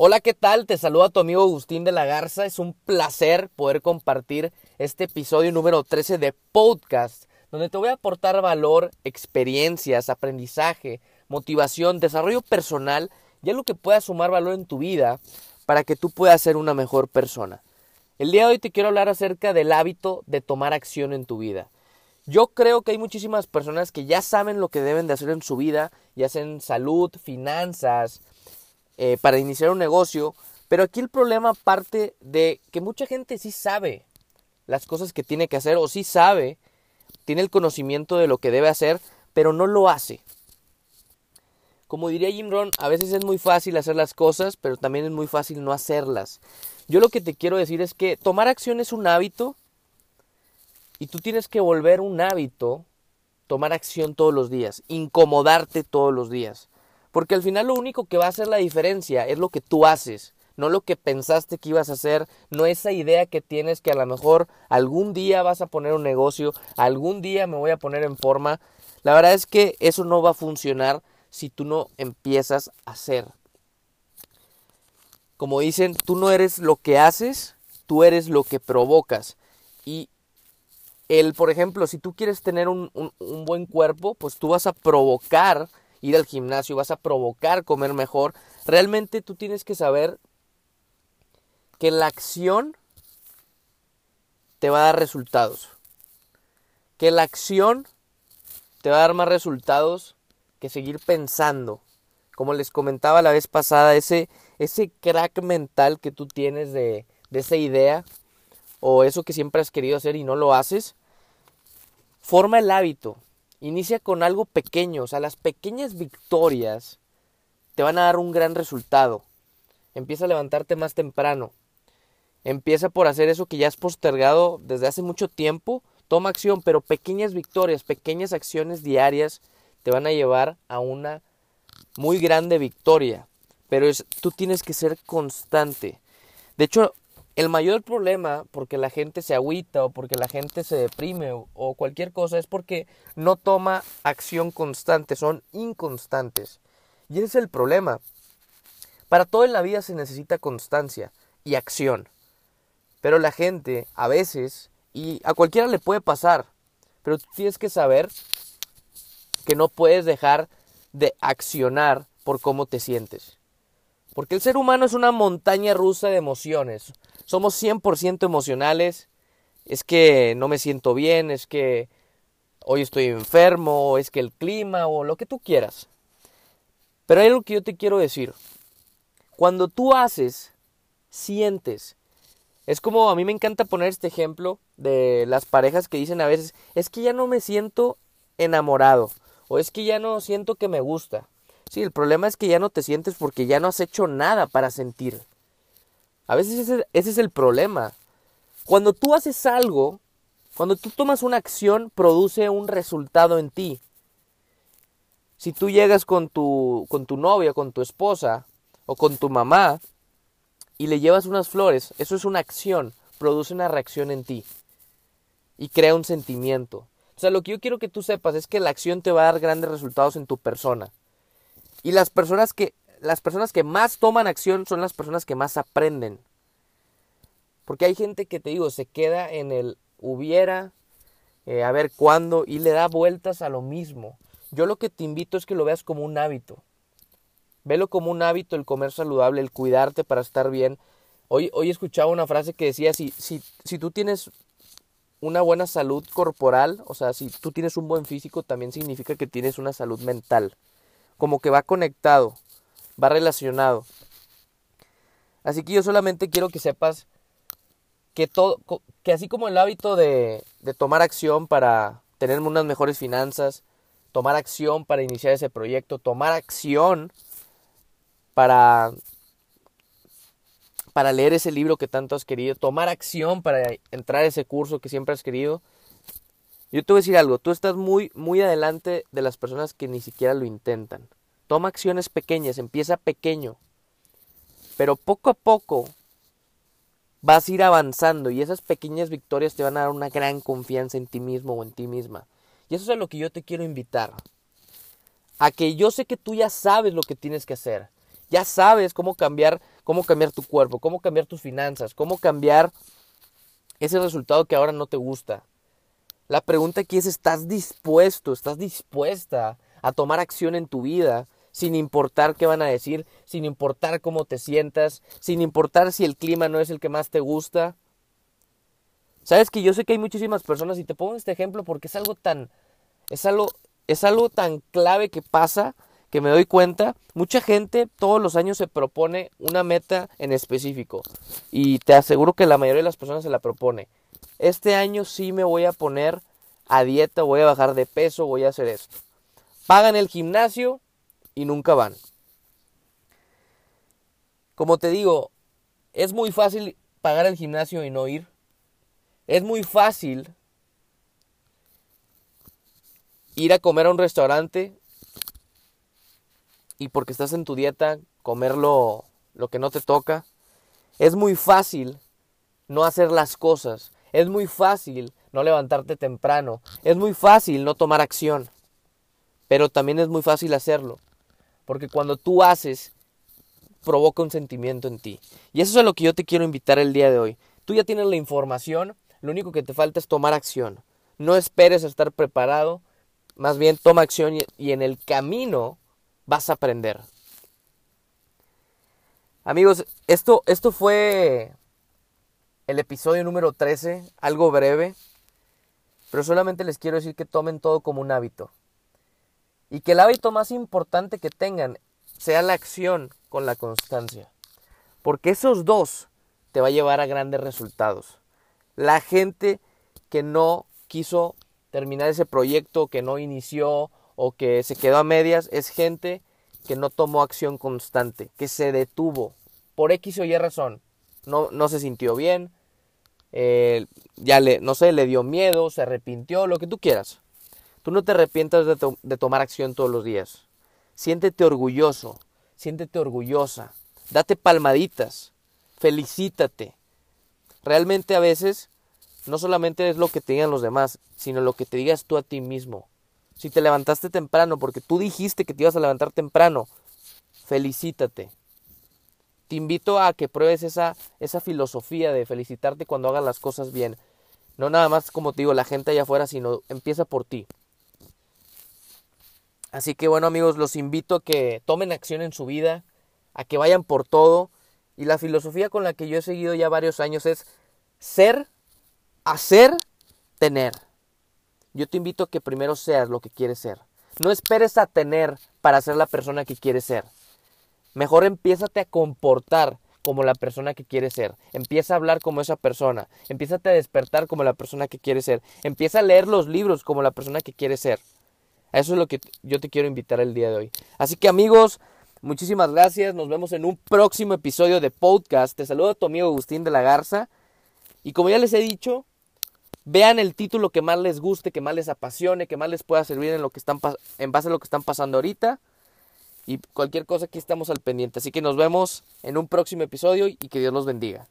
Hola, ¿qué tal? Te saluda tu amigo Agustín de la Garza. Es un placer poder compartir este episodio número 13 de podcast, donde te voy a aportar valor, experiencias, aprendizaje, motivación, desarrollo personal y algo que pueda sumar valor en tu vida para que tú puedas ser una mejor persona. El día de hoy te quiero hablar acerca del hábito de tomar acción en tu vida. Yo creo que hay muchísimas personas que ya saben lo que deben de hacer en su vida, ya sea en salud, finanzas, eh, para iniciar un negocio, pero aquí el problema parte de que mucha gente sí sabe las cosas que tiene que hacer o sí sabe, tiene el conocimiento de lo que debe hacer, pero no lo hace. Como diría Jim Rohn, a veces es muy fácil hacer las cosas, pero también es muy fácil no hacerlas. Yo lo que te quiero decir es que tomar acción es un hábito y tú tienes que volver un hábito tomar acción todos los días, incomodarte todos los días. Porque al final lo único que va a hacer la diferencia es lo que tú haces, no lo que pensaste que ibas a hacer, no esa idea que tienes que a lo mejor algún día vas a poner un negocio, algún día me voy a poner en forma. La verdad es que eso no va a funcionar si tú no empiezas a hacer. Como dicen, tú no eres lo que haces, tú eres lo que provocas. Y el, por ejemplo, si tú quieres tener un, un, un buen cuerpo, pues tú vas a provocar ir al gimnasio, vas a provocar comer mejor. Realmente tú tienes que saber que la acción te va a dar resultados. Que la acción te va a dar más resultados que seguir pensando. Como les comentaba la vez pasada, ese, ese crack mental que tú tienes de, de esa idea o eso que siempre has querido hacer y no lo haces, forma el hábito. Inicia con algo pequeño, o sea, las pequeñas victorias te van a dar un gran resultado. Empieza a levantarte más temprano. Empieza por hacer eso que ya has postergado desde hace mucho tiempo. Toma acción, pero pequeñas victorias, pequeñas acciones diarias te van a llevar a una muy grande victoria. Pero es, tú tienes que ser constante. De hecho, el mayor problema porque la gente se agüita o porque la gente se deprime o, cualquier cosa es porque no toma acción constante, son inconstantes. Y ese es el problema. Para todo en la vida se necesita constancia y acción. Pero la gente a veces, y a cualquiera le puede pasar, pero tienes que saber que no puedes dejar de accionar por cómo te sientes. Porque el ser humano es una montaña rusa de emociones somos 100% emocionales. Es que no me siento bien, es que hoy estoy enfermo, es que el clima o lo que tú quieras. Pero hay algo que yo te quiero decir. Cuando tú haces, sientes. Es como a mí me encanta poner este ejemplo de las parejas que dicen a veces, es que ya no me siento enamorado o es que ya no siento que me gusta. Sí, el problema es que ya no te sientes porque ya no has hecho nada para sentir. A veces ese, es el problema. Cuando tú haces algo, cuando tú tomas una acción, produce un resultado en ti. Si tú llegas con tu, con tu novia, con tu esposa o con tu mamá y le llevas unas flores, eso es una acción, produce una reacción en ti y crea un sentimiento. O sea, lo que yo quiero que tú sepas es que la acción te va a dar grandes resultados en tu persona. Y las personas que las personas que más toman acción son las personas que más aprenden. Porque hay gente que te digo, se queda en el hubiera, eh, a ver cuándo, y le da vueltas a lo mismo. Yo lo que te invito es que lo veas como un hábito. Velo como un hábito el comer saludable, el cuidarte para estar bien. Hoy, hoy escuchaba una frase que decía, si, si, si tú tienes una buena salud corporal, o sea, si tú tienes un buen físico, también significa que tienes una salud mental. Como que va conectado va relacionado. Así que yo solamente quiero que sepas que, todo, que así como el hábito de, tomar acción para tener unas mejores finanzas, tomar acción para iniciar ese proyecto, tomar acción para, para leer ese libro que tanto has querido, tomar acción para entrar a ese curso que siempre has querido. Yo te voy a decir algo, tú estás muy, muy adelante de las personas que ni siquiera lo intentan. Toma acciones pequeñas, empieza pequeño. Pero poco a poco vas a ir avanzando y esas pequeñas victorias te van a dar una gran confianza en ti mismo o en ti misma. Y eso es a lo que yo te quiero invitar. A que yo sé que tú ya sabes lo que tienes que hacer. Ya sabes cómo cambiar, cómo cambiar tu cuerpo, cómo cambiar tus finanzas, cómo cambiar ese resultado que ahora no te gusta. La pregunta aquí es, ¿estás dispuesto, estás dispuesta a tomar acción en tu vida sin importar qué van a decir, sin importar cómo te sientas, sin importar si el clima no es el que más te gusta? Sabes que yo sé que hay muchísimas personas y te pongo este ejemplo porque es algo tan es algo es algo tan clave que pasa que me doy cuenta, mucha gente todos los años se propone una meta en específico y te aseguro que la mayoría de las personas se la propone. Este año sí me voy a poner a dieta, voy a bajar de peso, voy a hacer esto. Pagan el gimnasio y nunca van. Como te digo, es muy fácil pagar el gimnasio y no ir. Es muy fácil ir a comer a un restaurante y porque estás en tu dieta, comer lo, lo que no te toca. Es muy fácil no hacer las cosas. Es muy fácil no levantarte temprano. Es muy fácil no tomar acción. Pero también es muy fácil hacerlo. Porque cuando tú haces, provoca un sentimiento en ti. Y eso es a lo que yo te quiero invitar el día de hoy. Tú ya tienes la información, lo único que te falta es tomar acción. No esperes a estar preparado, más bien toma acción y, en el camino vas a aprender. Amigos, esto, esto fue el episodio número 13, algo breve, pero solamente les quiero decir que tomen todo como un hábito. Y que el hábito más importante que tengan sea la acción con la constancia. Porque esos dos te va a llevar a grandes resultados. La gente que no quiso terminar ese proyecto, que no inició o que se quedó a medias, es gente que no tomó acción constante, que se detuvo por X o Y razón. No, no se sintió bien, eh, ya le, no sé, le dio miedo, se arrepintió, lo que tú quieras. Tú no te arrepientas de, de tomar acción todos los días. Siéntete orgulloso, siéntete orgullosa, date palmaditas, felicítate, Realmente a veces no solamente es lo que te digan los demás, sino lo que te digas tú a ti mismo. Si te levantaste temprano porque tú dijiste que te ibas a levantar temprano, felicítate. Te invito a que pruebes esa, esa filosofía de felicitarte cuando hagas las cosas bien. No nada más, como te digo, la gente allá afuera, sino empieza por ti. Así que bueno amigos, los invito a que tomen acción en su vida, a que vayan por todo. Y la filosofía con la que yo he seguido ya varios años es ser, hacer, tener. Yo te invito a que primero seas lo que quieres ser. No esperes a tener para ser la persona que quieres ser. Mejor empiézate a comportar como la persona que quieres ser. Empieza a hablar como esa persona. Empieza a despertar como la persona que quieres ser. Empieza a leer los libros como la persona que quieres ser. Eso es lo que yo te quiero invitar el día de hoy. Así que amigos, muchísimas gracias. Nos vemos en un próximo episodio de podcast. Te saludo a tu amigo Agustín de la Garza. Y como ya les he dicho, vean el título que más les guste, que más les apasione, que más les pueda servir en, lo que están, en base a lo que están pasando ahorita. Y cualquier cosa aquí estamos al pendiente. Así que nos vemos en un próximo episodio y que Dios los bendiga.